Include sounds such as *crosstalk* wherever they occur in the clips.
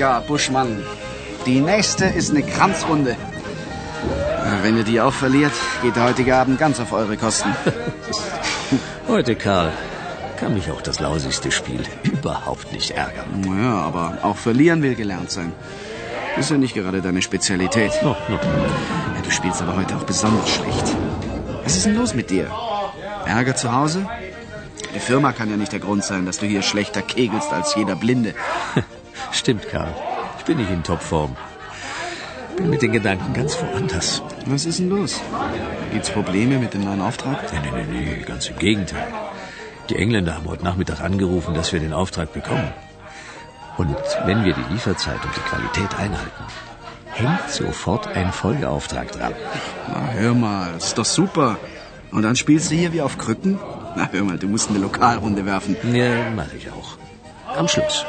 Edgar Buschmann. Die nächste ist eine Kranzrunde. Wenn ihr die auch verliert, geht der heutige Abend ganz auf eure Kosten. *laughs* Heute, Karl, kann mich auch das lausigste Spiel überhaupt nicht ärgern. Naja, aber auch verlieren will gelernt sein. Ist ja nicht gerade deine Spezialität. Oh, oh. Ja, du spielst aber heute auch besonders schlecht. Was ist denn los mit dir? Ärger zu Hause? Die Firma kann ja nicht der Grund sein, dass du hier schlechter kegelst als jeder Blinde. *laughs* Stimmt, Karl. Ich bin nicht in Topform. Bin mit den Gedanken ganz woanders. Was ist denn los? Gibt's Probleme mit dem neuen Auftrag? Nee, nee, nee, nee, ganz im Gegenteil. Die Engländer haben heute Nachmittag angerufen, dass wir den Auftrag bekommen. Und wenn wir die Lieferzeit und die Qualität einhalten, hängt sofort ein Folgeauftrag dran. Na, hör mal, ist doch super. Und dann spielst du hier wie auf Krücken? Na, hör mal, du musst eine Lokalrunde werfen. Ja, mache ich auch. Am Schluss.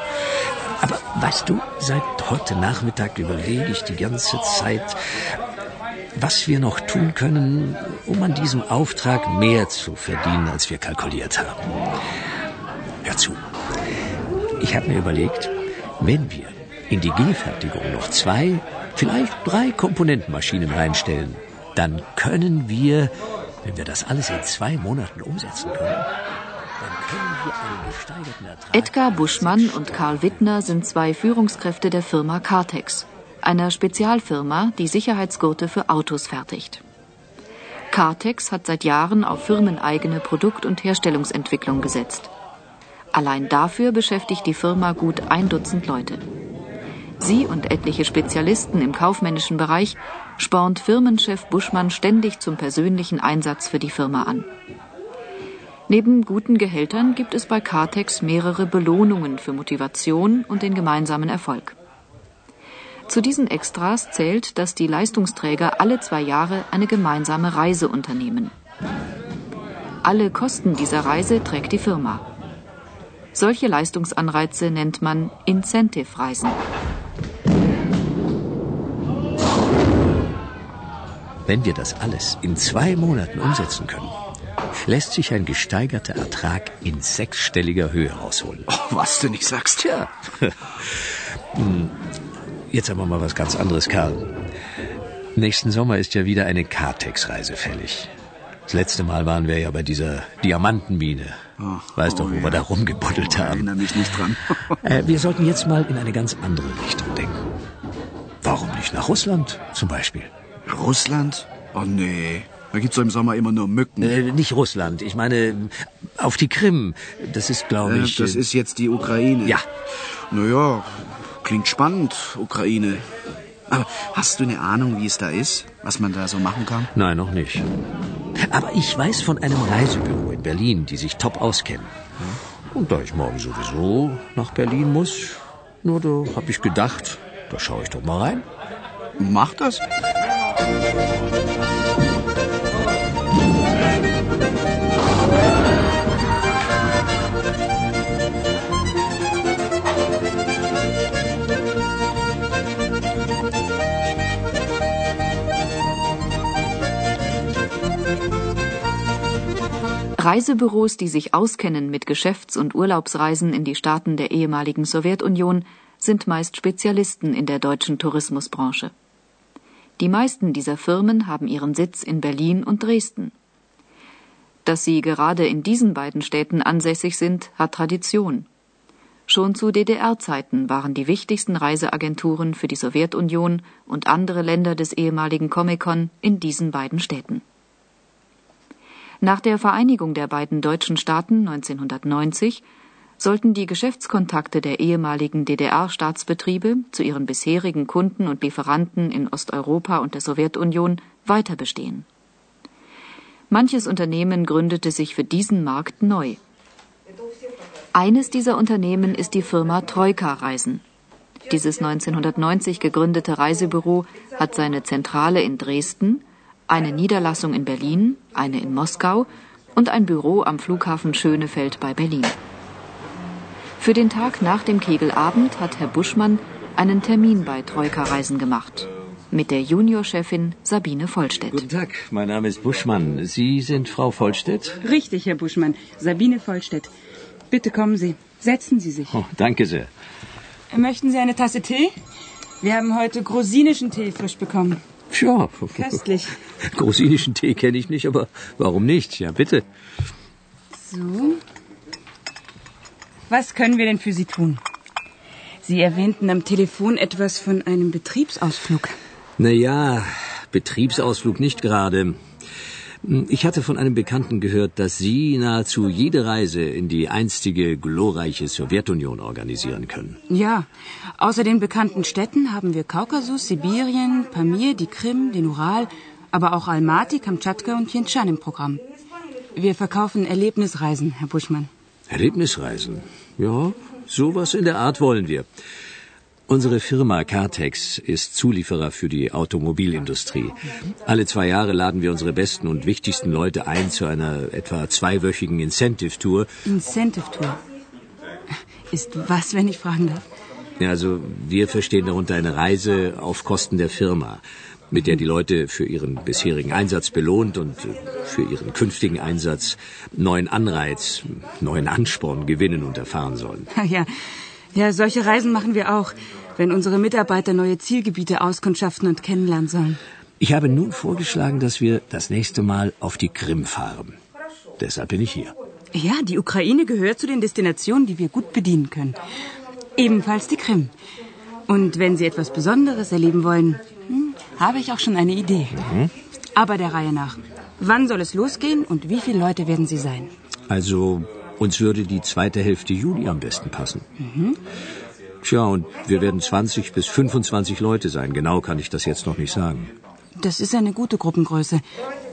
Aber weißt du, seit heute Nachmittag überlege ich die ganze Zeit, was wir noch tun können, um an diesem Auftrag mehr zu verdienen, als wir kalkuliert haben. Hör zu. Ich habe mir überlegt, wenn wir in die G-Fertigung noch zwei, vielleicht drei Komponentenmaschinen reinstellen, dann können wir, wenn wir das alles in zwei Monaten umsetzen können, Edgar Buschmann und Karl Wittner sind zwei Führungskräfte der Firma Cartex, einer Spezialfirma, die Sicherheitsgurte für Autos fertigt. Cartex hat seit Jahren auf firmeneigene Produkt- und Herstellungsentwicklung gesetzt. Allein dafür beschäftigt die Firma gut ein Dutzend Leute. Sie und etliche Spezialisten im kaufmännischen Bereich spornt Firmenchef Buschmann ständig zum persönlichen Einsatz für die Firma an. Neben guten Gehältern gibt es bei Cartex mehrere Belohnungen für Motivation und den gemeinsamen Erfolg. Zu diesen Extras zählt, dass die Leistungsträger alle zwei Jahre eine gemeinsame Reise unternehmen. Alle Kosten dieser Reise trägt die Firma. Solche Leistungsanreize nennt man Incentive-Reisen. Wenn wir das alles in zwei Monaten umsetzen können, lässt sich ein gesteigerter Ertrag in sechsstelliger Höhe rausholen. Oh, was du nicht sagst. Tja. Hm, Jetzt aber mal was ganz anderes, Karl. Nächsten Sommer ist ja wieder eine Cartex-Reise fällig. Das letzte Mal waren wir ja bei dieser Diamantenmine. Oh, weißt doch, wo ja. wir da rumgebuddelt Ich haben. erinnere mich nicht dran. *laughs* Äh, wir sollten jetzt mal in eine ganz andere Richtung denken. Warum nicht nach Russland zum Beispiel? Russland? Oh nee. Da gibt's doch im Sommer immer nur Mücken. Äh, nicht Russland, ich meine auf die Krim. Das ist, glaube Äh, ich. das äh, ist jetzt die Ukraine. Ja. Naja, klingt spannend, Ukraine. Aber hast du eine Ahnung, wie es da ist? Was man da so machen kann? Nein, noch nicht. Aber ich weiß von einem Reisebüro in Berlin, die sich top auskennen. Und da ich morgen sowieso nach Berlin muss, nur da habe ich gedacht, da schaue ich doch mal rein. Mach das. Reisebüros, die sich auskennen mit Geschäfts- und Urlaubsreisen in die Staaten der ehemaligen Sowjetunion, sind meist Spezialisten in der deutschen Tourismusbranche. Die meisten dieser Firmen haben ihren Sitz in Berlin und Dresden. Dass sie gerade in diesen beiden Städten ansässig sind, hat Tradition. Schon zu DDR-Zeiten waren die wichtigsten Reiseagenturen für die Sowjetunion und andere Länder des ehemaligen Comecon in diesen beiden Städten. Nach der Vereinigung der beiden deutschen Staaten 1990 sollten die Geschäftskontakte der ehemaligen DDR-Staatsbetriebe zu ihren bisherigen Kunden und Lieferanten in Osteuropa und der Sowjetunion weiter bestehen. Manches Unternehmen gründete sich für diesen Markt neu. Eines dieser Unternehmen ist die Firma Troika Reisen. Dieses 1990 gegründete Reisebüro hat seine Zentrale in Dresden, eine Niederlassung in Berlin, eine in Moskau und ein Büro am Flughafen Schönefeld bei Berlin. Für den Tag nach dem Kegelabend hat Herr Buschmann einen Termin bei Troika Reisen gemacht. Mit der Juniorchefin Sabine Vollstedt. Guten Tag, mein Name ist Buschmann. Sie sind Frau Vollstedt? Richtig, Herr Buschmann. Sabine Vollstedt. Bitte kommen Sie. Setzen Sie sich. Oh, danke sehr. Möchten Sie eine Tasse Tee? Wir haben heute grosinischen Tee frisch bekommen. Tja. Köstlich. *laughs* Grosinischen Tee kenne ich nicht, aber warum nicht? Ja, bitte. So. Was können wir denn für Sie tun? Sie erwähnten am Telefon etwas von einem Betriebsausflug. Naja, Betriebsausflug nicht gerade. Ich hatte von einem Bekannten gehört, dass Sie nahezu jede Reise in die einstige glorreiche Sowjetunion organisieren können. Ja, außer den bekannten Städten haben wir Kaukasus, Sibirien, Pamir, die Krim, den Ural, aber auch Almaty, Kamtschatka und Tientschan im Programm. Wir verkaufen Erlebnisreisen, Herr Buschmann. Erlebnisreisen? Ja, sowas in der Art wollen wir. Unsere Firma Cartex ist Zulieferer für die Automobilindustrie. Alle zwei Jahre laden wir unsere besten und wichtigsten Leute ein zu einer etwa zweiwöchigen Incentive-Tour. Incentive-Tour? Ist was, wenn ich fragen darf? Ja, also wir verstehen darunter eine Reise auf Kosten der Firma, mit der die Leute für ihren bisherigen Einsatz belohnt und für ihren künftigen Einsatz neuen Anreiz, neuen Ansporn gewinnen und erfahren sollen. *laughs* Ja, ja, solche Reisen machen wir auch wenn unsere Mitarbeiter neue Zielgebiete auskundschaften und kennenlernen sollen. Ich habe nun vorgeschlagen, dass wir das nächste Mal auf die Krim fahren. Deshalb bin ich hier. Ja, die Ukraine gehört zu den Destinationen, die wir gut bedienen können. Ebenfalls die Krim. Und wenn Sie etwas Besonderes erleben wollen, hm, habe ich auch schon eine Idee. Mhm. Aber der Reihe nach. Wann soll es losgehen und wie viele Leute werden Sie sein? Also, uns würde die zweite Hälfte Juli am besten passen. Mhm. Tja, und wir werden 20 bis 25 Leute sein. Genau kann ich das jetzt noch nicht sagen. Das ist eine gute Gruppengröße.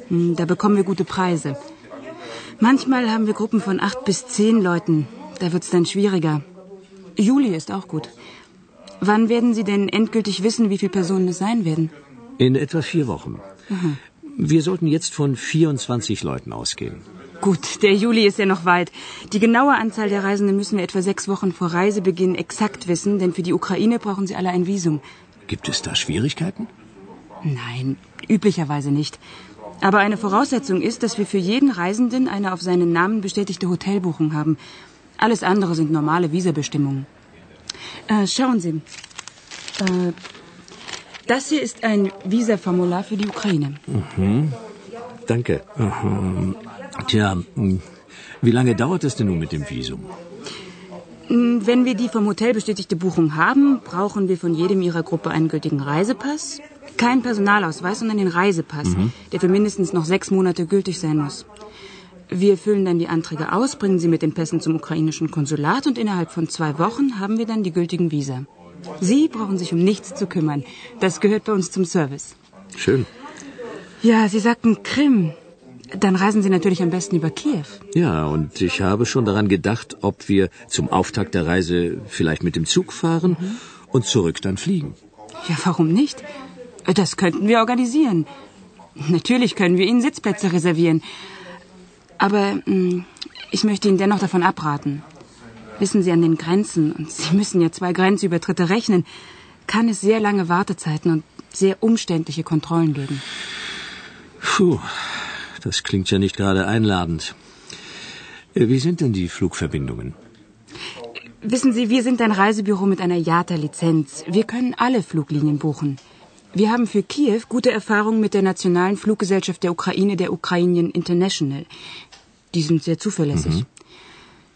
Hm, da bekommen wir gute Preise. Manchmal haben wir Gruppen von acht bis zehn Leuten. Da wird's dann schwieriger. Juli ist auch gut. Wann werden Sie denn endgültig wissen, wie viele Personen es sein werden? In etwa vier Wochen. Aha. Wir sollten jetzt von 24 Leuten ausgehen. Gut, der Juli ist ja noch weit. Die genaue Anzahl der Reisenden müssen wir etwa sechs Wochen vor Reisebeginn exakt wissen, denn für die Ukraine brauchen sie alle ein Visum. Gibt es da Schwierigkeiten? Nein, üblicherweise nicht. Aber eine Voraussetzung ist, dass wir für jeden Reisenden eine auf seinen Namen bestätigte Hotelbuchung haben. Alles andere sind normale Visabestimmungen. Äh, schauen Sie. Äh, das hier ist ein Visaformular für die Ukraine. Mhm. Danke. Mhm. Tja, hm, wie lange dauert es denn nun mit dem Visum? Hm, wenn wir die vom Hotel bestätigte Buchung haben, brauchen wir von jedem Ihrer Gruppe einen gültigen Reisepass. Kein Personalausweis, sondern den Reisepass, mhm. der für mindestens noch sechs Monate gültig sein muss. Wir füllen dann die Anträge aus, bringen sie mit den Pässen zum ukrainischen Konsulat und innerhalb von zwei Wochen haben wir dann die gültigen Visa. Sie brauchen sich um nichts zu kümmern. Das gehört bei uns zum Service. Schön. Ja, Sie sagten Krim. Dann reisen Sie natürlich am besten über Kiew. Ja, und ich habe schon daran gedacht, ob wir zum Auftakt der Reise vielleicht mit dem Zug fahren mhm. und zurück dann fliegen. Ja, warum nicht? Das könnten wir organisieren. Natürlich können wir Ihnen Sitzplätze reservieren. Aber hm, ich möchte Ihnen dennoch davon abraten. Wissen Sie an den Grenzen, und Sie müssen ja zwei Grenzübertritte rechnen, kann es sehr lange Wartezeiten und sehr umständliche Kontrollen geben. Puh, das klingt ja nicht gerade einladend. Äh, wie sind denn die Flugverbindungen? Wissen Sie, wir sind ein Reisebüro mit einer JATA-Lizenz. Wir können alle Fluglinien buchen. Wir haben für Kiew gute Erfahrungen mit der nationalen Fluggesellschaft der Ukraine, der Ukrainian International. Die sind sehr zuverlässig. Mhm.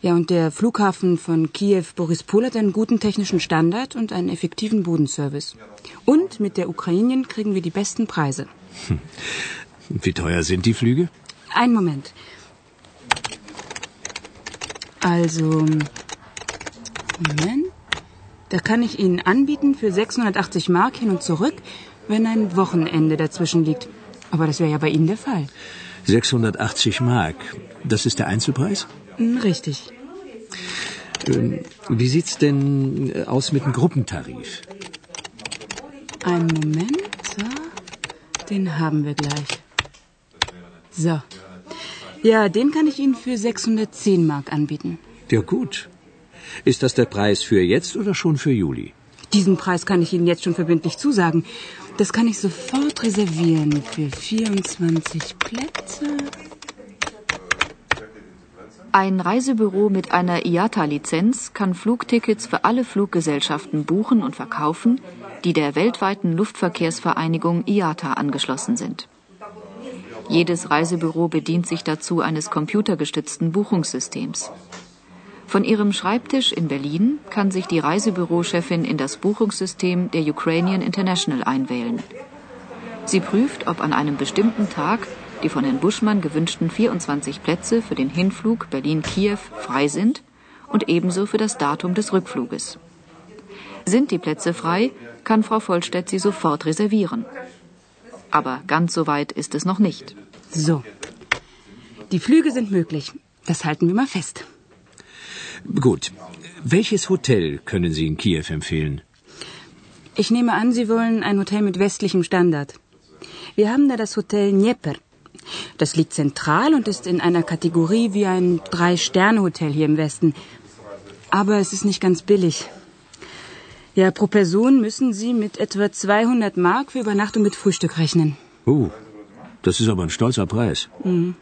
Ja, und der Flughafen von Kiew Borispol hat einen guten technischen Standard und einen effektiven Bodenservice. Und mit der Ukraine kriegen wir die besten Preise. Hm. Wie teuer sind die Flüge? Ein Moment. Also, Moment. Da kann ich Ihnen anbieten für 680 Mark hin und zurück, wenn ein Wochenende dazwischen liegt. Aber das wäre ja bei Ihnen der Fall. 680 Mark. Das ist der Einzelpreis? Hm, richtig. Ähm, wie sieht's denn äh, aus mit dem Gruppentarif? Einen Moment. So. Den haben wir gleich. So. Ja, den kann ich Ihnen für 610 Mark anbieten. Ja, gut. Ist das der Preis für jetzt oder schon für Juli? Diesen Preis kann ich Ihnen jetzt schon verbindlich zusagen. Das kann ich sofort reservieren für 24 Plätze. Ein Reisebüro mit einer IATA-Lizenz kann Flugtickets für alle Fluggesellschaften buchen und verkaufen, die der weltweiten Luftverkehrsvereinigung IATA angeschlossen sind. Jedes Reisebüro bedient sich dazu eines computergestützten Buchungssystems. Von ihrem Schreibtisch in Berlin kann sich die Reisebürochefin in das Buchungssystem der Ukrainian International einwählen. Sie prüft, ob an einem bestimmten Tag die von Herrn Buschmann gewünschten 24 Plätze für den Hinflug Berlin-Kiew frei sind und ebenso für das Datum des Rückfluges. Sind die Plätze frei, kann Frau Vollstedt sie sofort reservieren. Aber ganz so weit ist es noch nicht. So. Die Flüge sind möglich. Das halten wir mal fest. Gut. Welches Hotel können Sie in Kiew empfehlen? Ich nehme an, Sie wollen ein Hotel mit westlichem Standard. Wir haben da das Hotel Dnieper. Das liegt zentral und ist in einer Kategorie wie ein Drei-Sterne-Hotel hier im Westen. Aber es ist nicht ganz billig. Ja, pro Person müssen Sie mit etwa 200 Mark für Übernachtung mit Frühstück rechnen. Uh, das ist aber ein stolzer Preis. Mhm.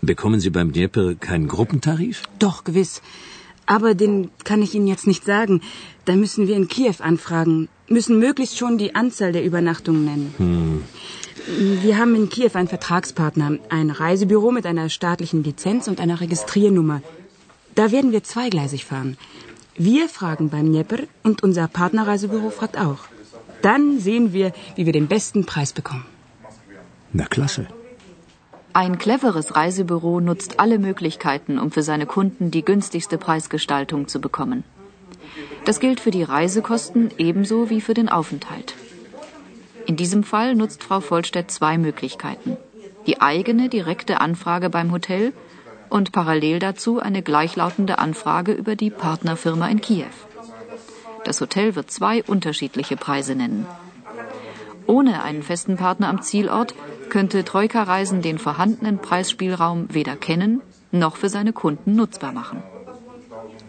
Bekommen Sie beim Dnieper keinen Gruppentarif? Doch, gewiss. Aber den kann ich Ihnen jetzt nicht sagen. Da müssen wir in Kiew anfragen, müssen möglichst schon die Anzahl der Übernachtungen nennen. Hm. Wir haben in Kiew einen Vertragspartner, ein Reisebüro mit einer staatlichen Lizenz und einer Registriernummer. Da werden wir zweigleisig fahren. Wir fragen beim Dnieper und unser Partnerreisebüro fragt auch. Dann sehen wir, wie wir den besten Preis bekommen. Na klasse. Ein cleveres Reisebüro nutzt alle Möglichkeiten, um für seine Kunden die günstigste Preisgestaltung zu bekommen. Das gilt für die Reisekosten ebenso wie für den Aufenthalt. In diesem Fall nutzt Frau Vollstedt zwei Möglichkeiten. Die eigene direkte Anfrage beim Hotel und parallel dazu eine gleichlautende Anfrage über die Partnerfirma in Kiew. Das Hotel wird zwei unterschiedliche Preise nennen. Ohne einen festen Partner am Zielort könnte Troika Reisen den vorhandenen Preisspielraum weder kennen noch für seine Kunden nutzbar machen.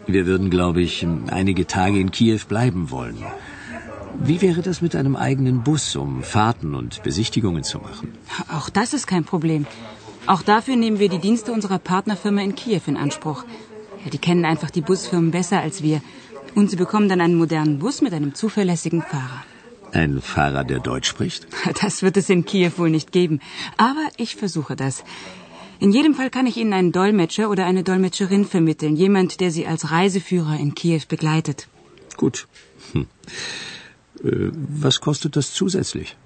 Wir würden, glaube ich, einige Tage in Kiew bleiben wollen. Wie wäre das mit einem eigenen Bus, um Fahrten und Besichtigungen zu machen? Auch das ist kein Problem. Auch dafür nehmen wir die Dienste unserer Partnerfirma in Kiew in Anspruch. Ja, die kennen einfach die Busfirmen besser als wir. Und sie bekommen dann einen modernen Bus mit einem zuverlässigen Fahrer. Ein Fahrer, der Deutsch spricht? *laughs* Das wird es in Kiew wohl nicht geben. Aber ich versuche das. In jedem Fall kann ich Ihnen einen Dolmetscher oder eine Dolmetscherin vermitteln. Jemand, der Sie als Reiseführer in Kiew begleitet. Gut. Hm. Äh, was kostet das zusätzlich?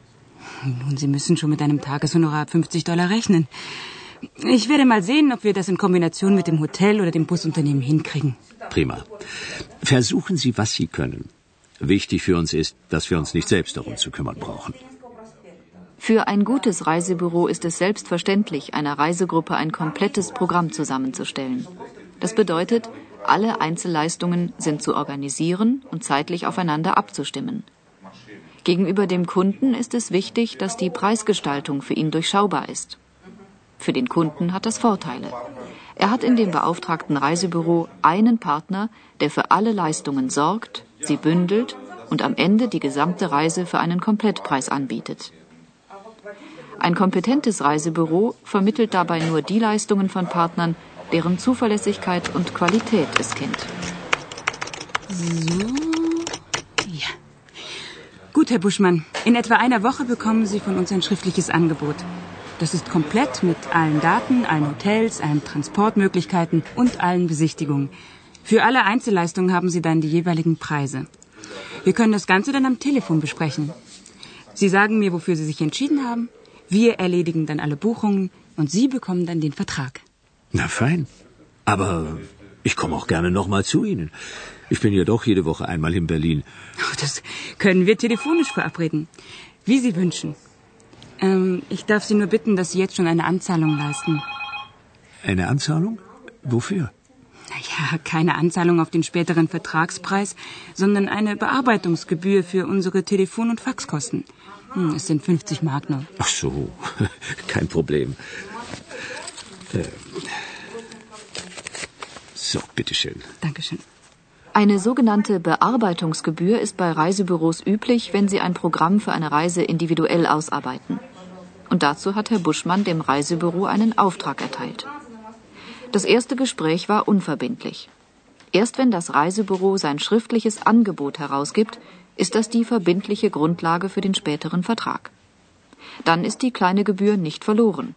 Nun, Sie müssen schon mit einem Tageshonorar 50 Dollar rechnen. Ich werde mal sehen, ob wir das in Kombination mit dem Hotel oder dem Busunternehmen hinkriegen. Prima. Versuchen Sie, was Sie können. Wichtig für uns ist, dass wir uns nicht selbst darum zu kümmern brauchen. Für ein gutes Reisebüro ist es selbstverständlich, einer Reisegruppe ein komplettes Programm zusammenzustellen. Das bedeutet, alle Einzelleistungen sind zu organisieren und zeitlich aufeinander abzustimmen. Gegenüber dem Kunden ist es wichtig, dass die Preisgestaltung für ihn durchschaubar ist. Für den Kunden hat das Vorteile. Er hat in dem beauftragten Reisebüro einen Partner, der für alle Leistungen sorgt, sie bündelt und am Ende die gesamte Reise für einen Komplettpreis anbietet. Ein kompetentes Reisebüro vermittelt dabei nur die Leistungen von Partnern, deren Zuverlässigkeit und Qualität es kennt. So. Gut, Herr Buschmann. In etwa einer Woche bekommen Sie von uns ein schriftliches Angebot. Das ist komplett mit allen Daten, allen Hotels, allen Transportmöglichkeiten und allen Besichtigungen. Für alle Einzelleistungen haben Sie dann die jeweiligen Preise. Wir können das Ganze dann am Telefon besprechen. Sie sagen mir, wofür Sie sich entschieden haben. Wir erledigen dann alle Buchungen und Sie bekommen dann den Vertrag. Na fein. Aber ich komme auch gerne nochmal zu Ihnen. Ich bin ja doch jede Woche einmal in Berlin. Das können wir telefonisch verabreden. Wie Sie wünschen. Ähm, ich darf Sie nur bitten, dass Sie jetzt schon eine Anzahlung leisten. Eine Anzahlung? Wofür? Naja, keine Anzahlung auf den späteren Vertragspreis, sondern eine Bearbeitungsgebühr für unsere Telefon- und Faxkosten. Hm, es sind 50 Mark nur. Ach so, *laughs* kein Problem. Äh, so, bitteschön. Dankeschön. Eine sogenannte Bearbeitungsgebühr ist bei Reisebüros üblich, wenn sie ein Programm für eine Reise individuell ausarbeiten. Und dazu hat Herr Buschmann dem Reisebüro einen Auftrag erteilt. Das erste Gespräch war unverbindlich. Erst wenn das Reisebüro sein schriftliches Angebot herausgibt, ist das die verbindliche Grundlage für den späteren Vertrag. Dann ist die kleine Gebühr nicht verloren.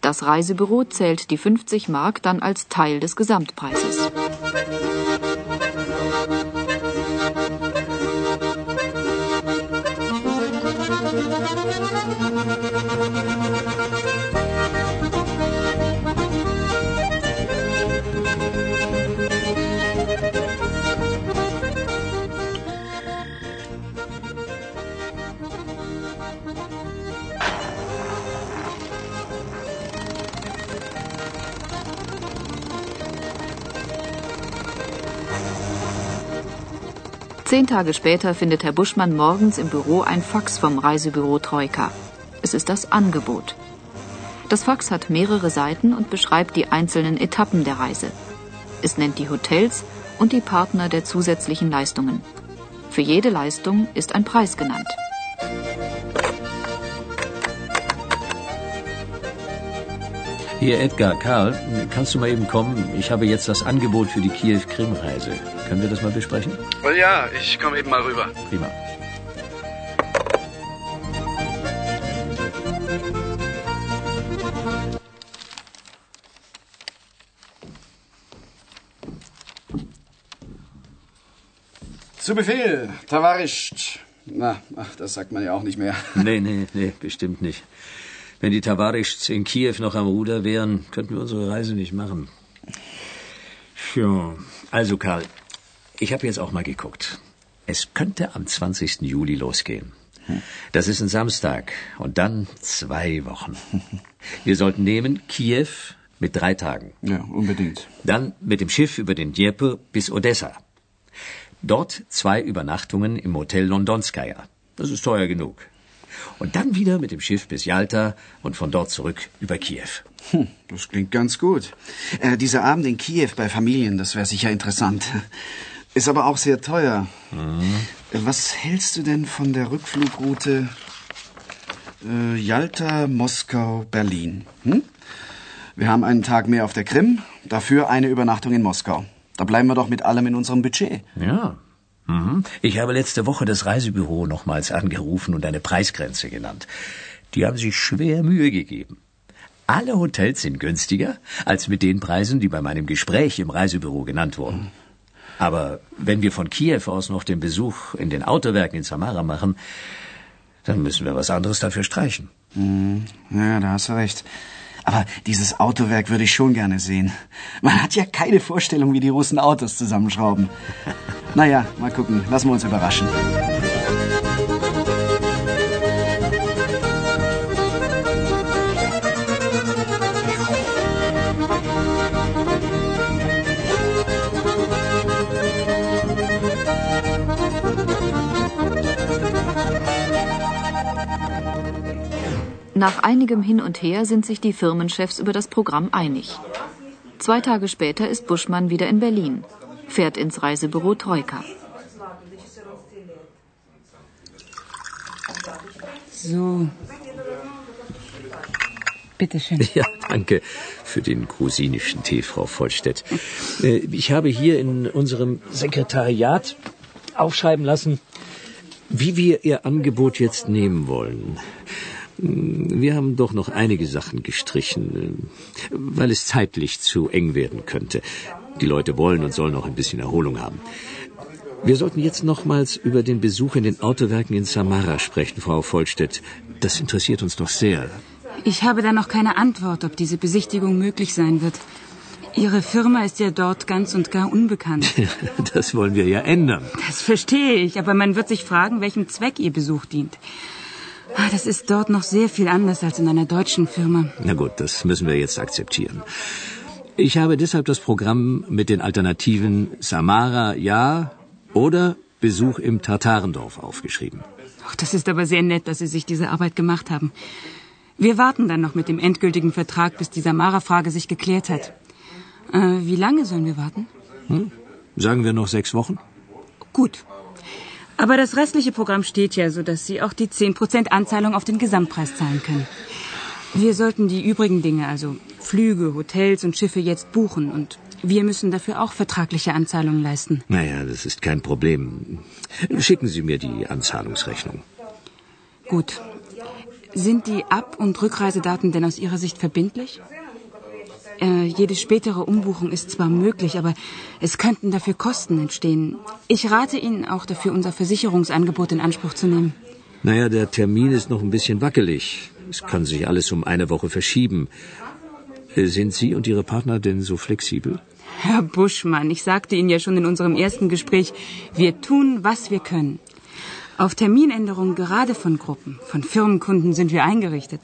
Das Reisebüro zählt die 50 Mark dann als Teil des Gesamtpreises. Thank you. Zehn Tage später findet Herr Buschmann morgens im Büro ein Fax vom Reisebüro Troika. Es ist das Angebot. Das Fax hat mehrere Seiten und beschreibt die einzelnen Etappen der Reise. Es nennt die Hotels und die Partner der zusätzlichen Leistungen. Für jede Leistung ist ein Preis genannt. Hier, Edgar, Karl, kannst du mal eben kommen? Ich habe jetzt das Angebot für die Kiew-Krim-Reise. Können wir das mal besprechen? Well, ja, ich komme eben mal rüber. Prima. Zu Befehl, Tavarischt. Na, ach, das sagt man ja auch nicht mehr. Nee, nee, nee, bestimmt nicht. Wenn die Tavarischs in Kiew noch am Ruder wären, könnten wir unsere Reise nicht machen. Ja, also Karl, ich habe jetzt auch mal geguckt. Es könnte am 20. Juli losgehen. Das ist ein Samstag und dann zwei Wochen. Wir sollten nehmen Kiew mit drei Tagen. Ja, unbedingt. Dann mit dem Schiff über den Dnieper bis Odessa. Dort zwei Übernachtungen im Hotel Londonskaya. Das ist teuer genug. Und dann wieder mit dem Schiff bis Jalta und von dort zurück über Kiew. Hm, das klingt ganz gut. Äh, dieser Abend in Kiew bei Familien, das wäre sicher interessant. *laughs* Ist aber auch sehr teuer. Mhm. Was hältst du denn von der Rückflugroute äh, Jalta, Moskau, Berlin? Hm? Wir haben einen Tag mehr auf der Krim, dafür eine Übernachtung in Moskau. Da bleiben wir doch mit allem in unserem Budget. Ja. Mhm. Ich habe letzte Woche das Reisebüro nochmals angerufen und eine Preisgrenze genannt. Die haben sich schwer Mühe gegeben. Alle Hotels sind günstiger als mit den Preisen, die bei meinem Gespräch im Reisebüro genannt wurden. Aber wenn wir von Kiew aus noch den Besuch in den Autowerken in Samara machen, dann müssen wir was anderes dafür streichen. Mhm. Ja, da hast du recht. Aber dieses Autowerk würde ich schon gerne sehen. Man hat ja keine Vorstellung, wie die Russen Autos zusammenschrauben. *laughs* Naja, mal gucken. Lassen wir uns überraschen. Nach einigem Hin und Her sind sich die Firmenchefs über das Programm einig. Zwei Tage später ist Buschmann wieder in Berlin, fährt ins Reisebüro Troika. So. Bitte schön. Ja, danke für den grusinischen Tee, Frau Vollstedt. Äh, ich habe hier in unserem Sekretariat aufschreiben lassen, wie wir Ihr Angebot jetzt nehmen wollen. Wir haben doch noch einige Sachen gestrichen, weil es zeitlich zu eng werden könnte. Die Leute wollen und sollen noch ein bisschen Erholung haben. Wir sollten jetzt nochmals über den Besuch in den Autowerken in Samara sprechen, Frau Vollstedt. Das interessiert uns doch sehr. Ich habe da noch keine Antwort, ob diese Besichtigung möglich sein wird. Ihre Firma ist ja dort ganz und gar unbekannt. *laughs* Das wollen wir ja ändern. Das verstehe ich, aber man wird sich fragen, welchem Zweck Ihr Besuch dient. Ah, das ist dort noch sehr viel anders als in einer deutschen Firma. Na gut, das müssen wir jetzt akzeptieren. Ich habe deshalb das Programm mit den Alternativen Samara ja oder Besuch im Tartarendorf aufgeschrieben. Ach, das ist aber sehr nett, dass Sie sich diese Arbeit gemacht haben. Wir warten dann noch mit dem endgültigen Vertrag, bis die Samara-Frage sich geklärt hat. Äh, wie lange sollen wir warten? Hm? Sagen wir noch sechs Wochen? Gut. Aber das restliche Programm steht ja, so dass Sie auch die 10% Anzahlung auf den Gesamtpreis zahlen können. Wir sollten die übrigen Dinge, also Flüge, Hotels und Schiffe jetzt buchen und wir müssen dafür auch vertragliche Anzahlungen leisten. Naja, das ist kein Problem. Schicken Sie mir die Anzahlungsrechnung. Gut. Sind die Ab- und Rückreisedaten denn aus Ihrer Sicht verbindlich? Äh, jede spätere Umbuchung ist zwar möglich, aber es könnten dafür Kosten entstehen. Ich rate Ihnen auch dafür, unser Versicherungsangebot in Anspruch zu nehmen. Naja, der Termin ist noch ein bisschen wackelig. Es kann sich alles um eine Woche verschieben. Äh, sind Sie und Ihre Partner denn so flexibel? Herr Buschmann, ich sagte Ihnen ja schon in unserem ersten Gespräch, wir tun, was wir können. Auf Terminänderungen gerade von Gruppen, von Firmenkunden sind wir eingerichtet.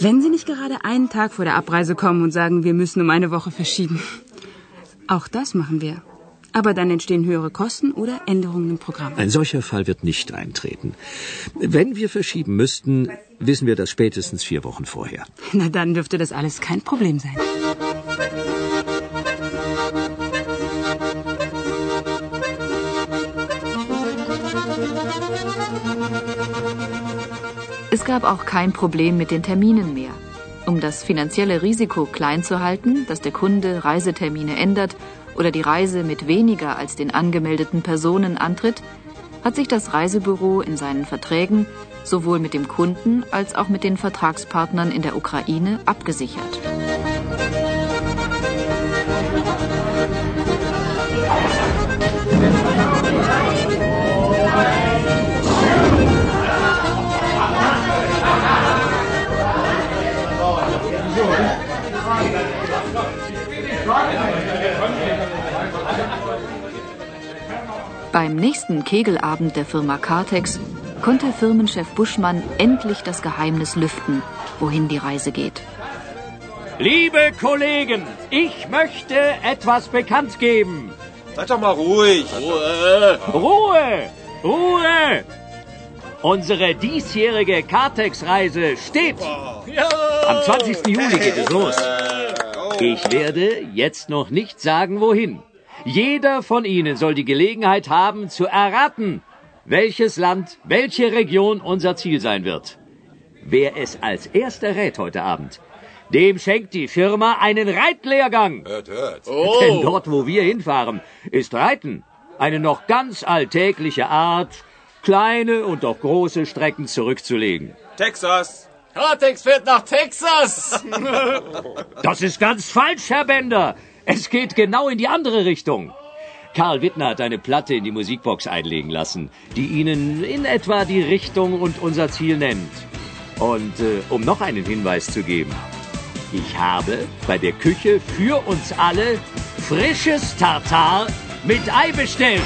Wenn Sie nicht gerade einen Tag vor der Abreise kommen und sagen, wir müssen um eine Woche verschieben. Auch das machen wir. Aber dann entstehen höhere Kosten oder Änderungen im Programm. Ein solcher Fall wird nicht eintreten. Wenn wir verschieben müssten, wissen wir das spätestens vier Wochen vorher. Na, dann dürfte das alles kein Problem sein. Es gab auch kein Problem mit den Terminen mehr. Um das finanzielle Risiko klein zu halten, dass der Kunde Reisetermine ändert oder die Reise mit weniger als den angemeldeten Personen antritt, hat sich das Reisebüro in seinen Verträgen sowohl mit dem Kunden als auch mit den Vertragspartnern in der Ukraine abgesichert. Beim nächsten Kegelabend der Firma Cartex konnte Firmenchef Buschmann endlich das Geheimnis lüften, wohin die Reise geht. Liebe Kollegen, ich möchte etwas bekannt geben. Seid doch mal ruhig. Ruhe! Ruhe! Ruhe! Unsere diesjährige Cartex-Reise steht. Am 20. Juli geht es los. Ich werde jetzt noch nicht sagen, wohin. Jeder von Ihnen soll die Gelegenheit haben zu erraten, welches Land, welche Region unser Ziel sein wird. Wer es als erster rät heute Abend, dem schenkt die Firma einen Reitlehrgang. Hört, hört. *laughs* Denn dort, wo wir hinfahren, ist Reiten eine noch ganz alltägliche Art, kleine und auch große Strecken zurückzulegen. Texas. Cortex fährt nach Texas. *laughs* Das ist ganz falsch, Herr Bender. Es geht genau in die andere Richtung. Karl Wittner hat eine Platte in die Musikbox einlegen lassen, die Ihnen in etwa die Richtung und unser Ziel nennt. Und äh, um noch einen Hinweis zu geben. Ich habe bei der Küche für uns alle frisches Tartar mit Ei bestellt.